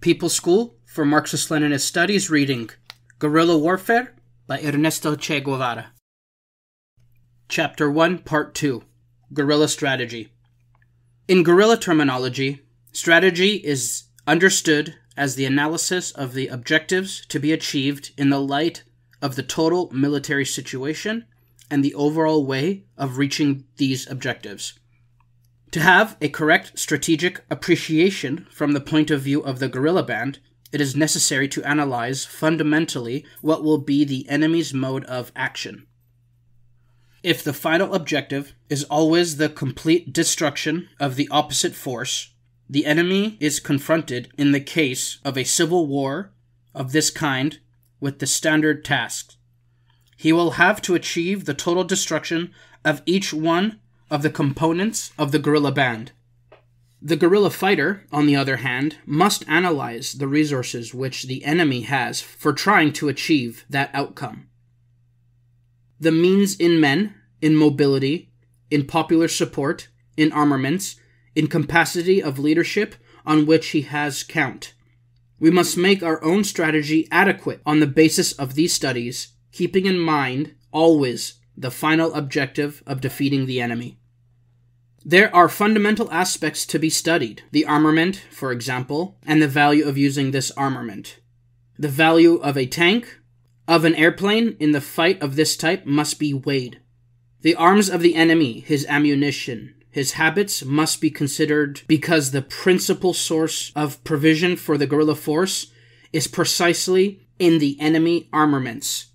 People School for Marxist Leninist Studies reading Guerrilla Warfare by Ernesto Che Guevara. Chapter 1, Part 2 Guerrilla Strategy. In guerrilla terminology, strategy is understood as the analysis of the objectives to be achieved in the light of the total military situation and the overall way of reaching these objectives. To have a correct strategic appreciation from the point of view of the guerrilla band, it is necessary to analyze fundamentally what will be the enemy's mode of action. If the final objective is always the complete destruction of the opposite force, the enemy is confronted in the case of a civil war of this kind with the standard tasks. He will have to achieve the total destruction of each one of the components of the guerrilla band. The guerrilla fighter, on the other hand, must analyze the resources which the enemy has for trying to achieve that outcome. The means in men, in mobility, in popular support, in armaments, in capacity of leadership on which he has count. We must make our own strategy adequate on the basis of these studies, keeping in mind always the final objective of defeating the enemy. There are fundamental aspects to be studied the armament, for example, and the value of using this armament. The value of a tank, of an airplane in the fight of this type must be weighed. The arms of the enemy, his ammunition, his habits must be considered because the principal source of provision for the guerrilla force is precisely in the enemy armaments.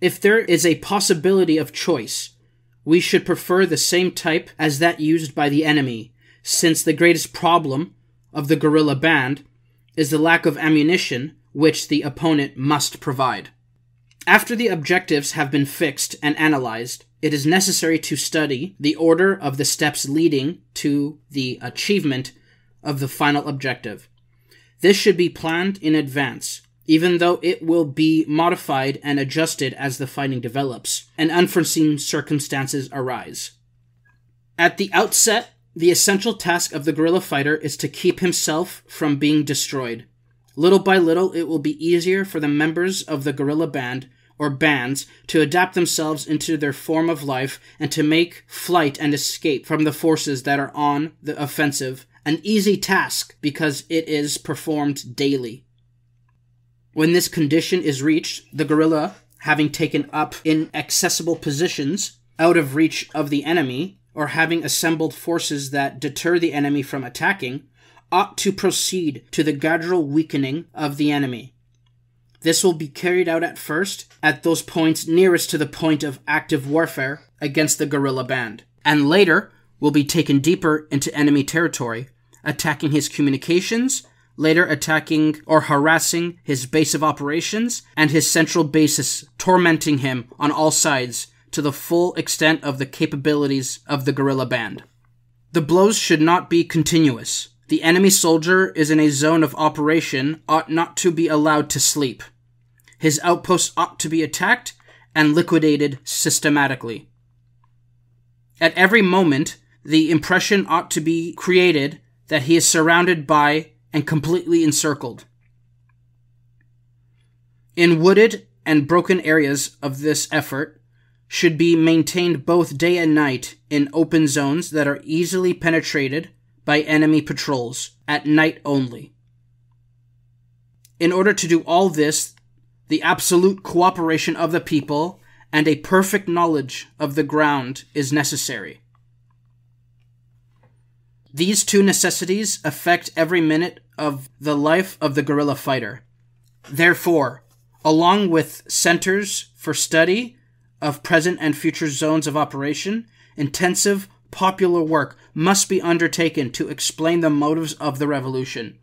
If there is a possibility of choice, we should prefer the same type as that used by the enemy, since the greatest problem of the guerrilla band is the lack of ammunition which the opponent must provide. After the objectives have been fixed and analyzed, it is necessary to study the order of the steps leading to the achievement of the final objective. This should be planned in advance even though it will be modified and adjusted as the fighting develops and unforeseen circumstances arise. At the outset, the essential task of the guerrilla fighter is to keep himself from being destroyed. Little by little, it will be easier for the members of the guerrilla band or bands to adapt themselves into their form of life and to make flight and escape from the forces that are on the offensive an easy task because it is performed daily. When this condition is reached, the guerrilla, having taken up inaccessible positions out of reach of the enemy, or having assembled forces that deter the enemy from attacking, ought to proceed to the gradual weakening of the enemy. This will be carried out at first at those points nearest to the point of active warfare against the guerrilla band, and later will be taken deeper into enemy territory, attacking his communications later attacking or harassing his base of operations and his central bases, tormenting him on all sides to the full extent of the capabilities of the guerrilla band. The blows should not be continuous. The enemy soldier is in a zone of operation, ought not to be allowed to sleep. His outposts ought to be attacked and liquidated systematically. At every moment, the impression ought to be created that he is surrounded by and completely encircled. In wooded and broken areas of this effort should be maintained both day and night in open zones that are easily penetrated by enemy patrols at night only. In order to do all this, the absolute cooperation of the people and a perfect knowledge of the ground is necessary. These two necessities affect every minute of the life of the guerrilla fighter. Therefore, along with centers for study of present and future zones of operation, intensive popular work must be undertaken to explain the motives of the revolution.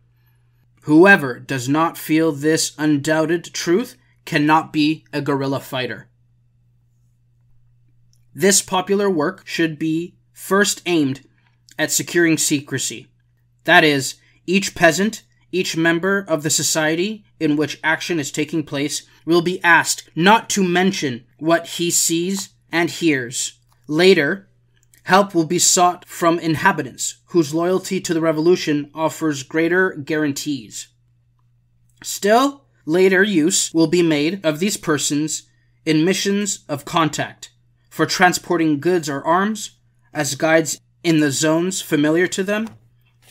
Whoever does not feel this undoubted truth cannot be a guerrilla fighter. This popular work should be first aimed at securing secrecy. That is, each peasant, each member of the society in which action is taking place will be asked not to mention what he sees and hears. Later, help will be sought from inhabitants whose loyalty to the revolution offers greater guarantees. Still, later use will be made of these persons in missions of contact for transporting goods or arms as guides in the zones familiar to them.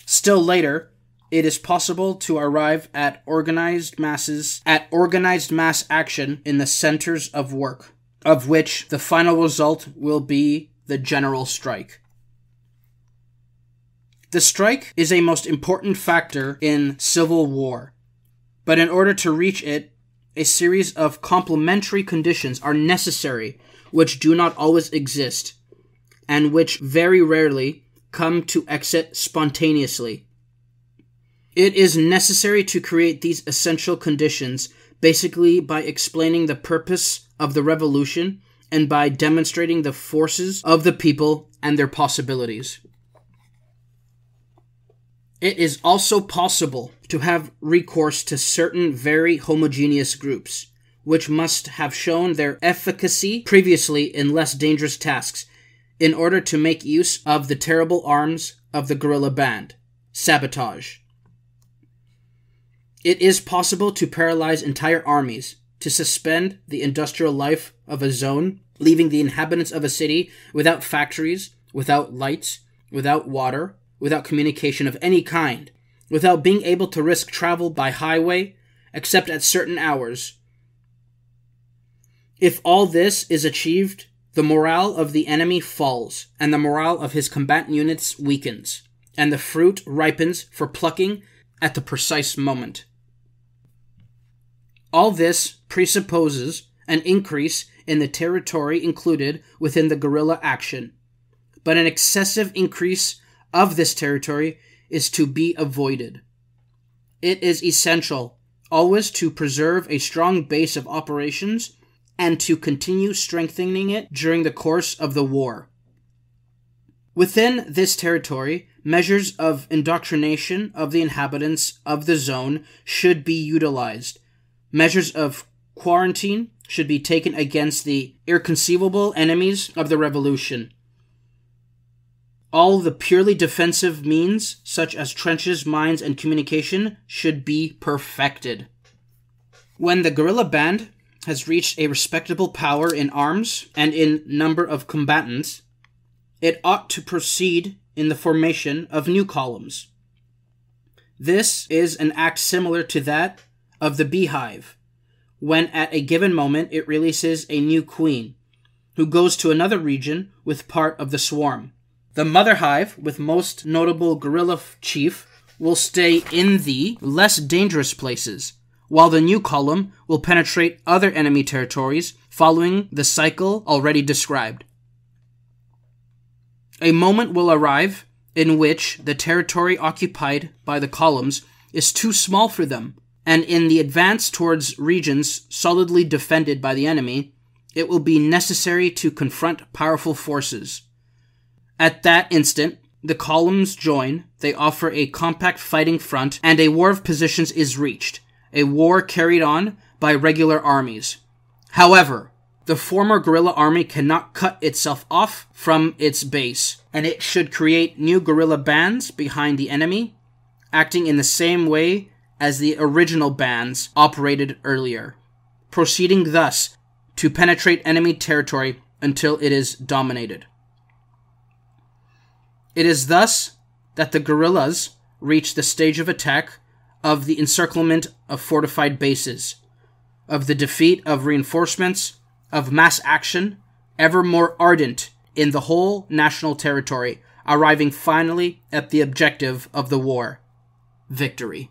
Still later, it is possible to arrive at organized masses at organized mass action in the centers of work, of which the final result will be the general strike. The strike is a most important factor in civil war, but in order to reach it, a series of complementary conditions are necessary which do not always exist, and which very rarely come to exit spontaneously. It is necessary to create these essential conditions basically by explaining the purpose of the revolution and by demonstrating the forces of the people and their possibilities. It is also possible to have recourse to certain very homogeneous groups, which must have shown their efficacy previously in less dangerous tasks, in order to make use of the terrible arms of the guerrilla band sabotage. It is possible to paralyze entire armies, to suspend the industrial life of a zone, leaving the inhabitants of a city without factories, without lights, without water, without communication of any kind, without being able to risk travel by highway except at certain hours. If all this is achieved, the morale of the enemy falls, and the morale of his combatant units weakens, and the fruit ripens for plucking at the precise moment. All this presupposes an increase in the territory included within the guerrilla action, but an excessive increase of this territory is to be avoided. It is essential always to preserve a strong base of operations and to continue strengthening it during the course of the war. Within this territory, measures of indoctrination of the inhabitants of the zone should be utilized. Measures of quarantine should be taken against the irreconcilable enemies of the revolution. All the purely defensive means, such as trenches, mines, and communication, should be perfected. When the guerrilla band has reached a respectable power in arms and in number of combatants, it ought to proceed in the formation of new columns. This is an act similar to that of the beehive, when at a given moment it releases a new queen, who goes to another region with part of the swarm. The mother hive, with most notable guerrilla chief, will stay in the less dangerous places, while the new column will penetrate other enemy territories following the cycle already described. A moment will arrive in which the territory occupied by the columns is too small for them, and in the advance towards regions solidly defended by the enemy, it will be necessary to confront powerful forces. At that instant, the columns join, they offer a compact fighting front, and a war of positions is reached, a war carried on by regular armies. However, the former guerrilla army cannot cut itself off from its base, and it should create new guerrilla bands behind the enemy, acting in the same way as the original bands operated earlier, proceeding thus to penetrate enemy territory until it is dominated. It is thus that the guerrillas reach the stage of attack of the encirclement of fortified bases, of the defeat of reinforcements, of mass action, ever more ardent in the whole national territory, arriving finally at the objective of the war victory.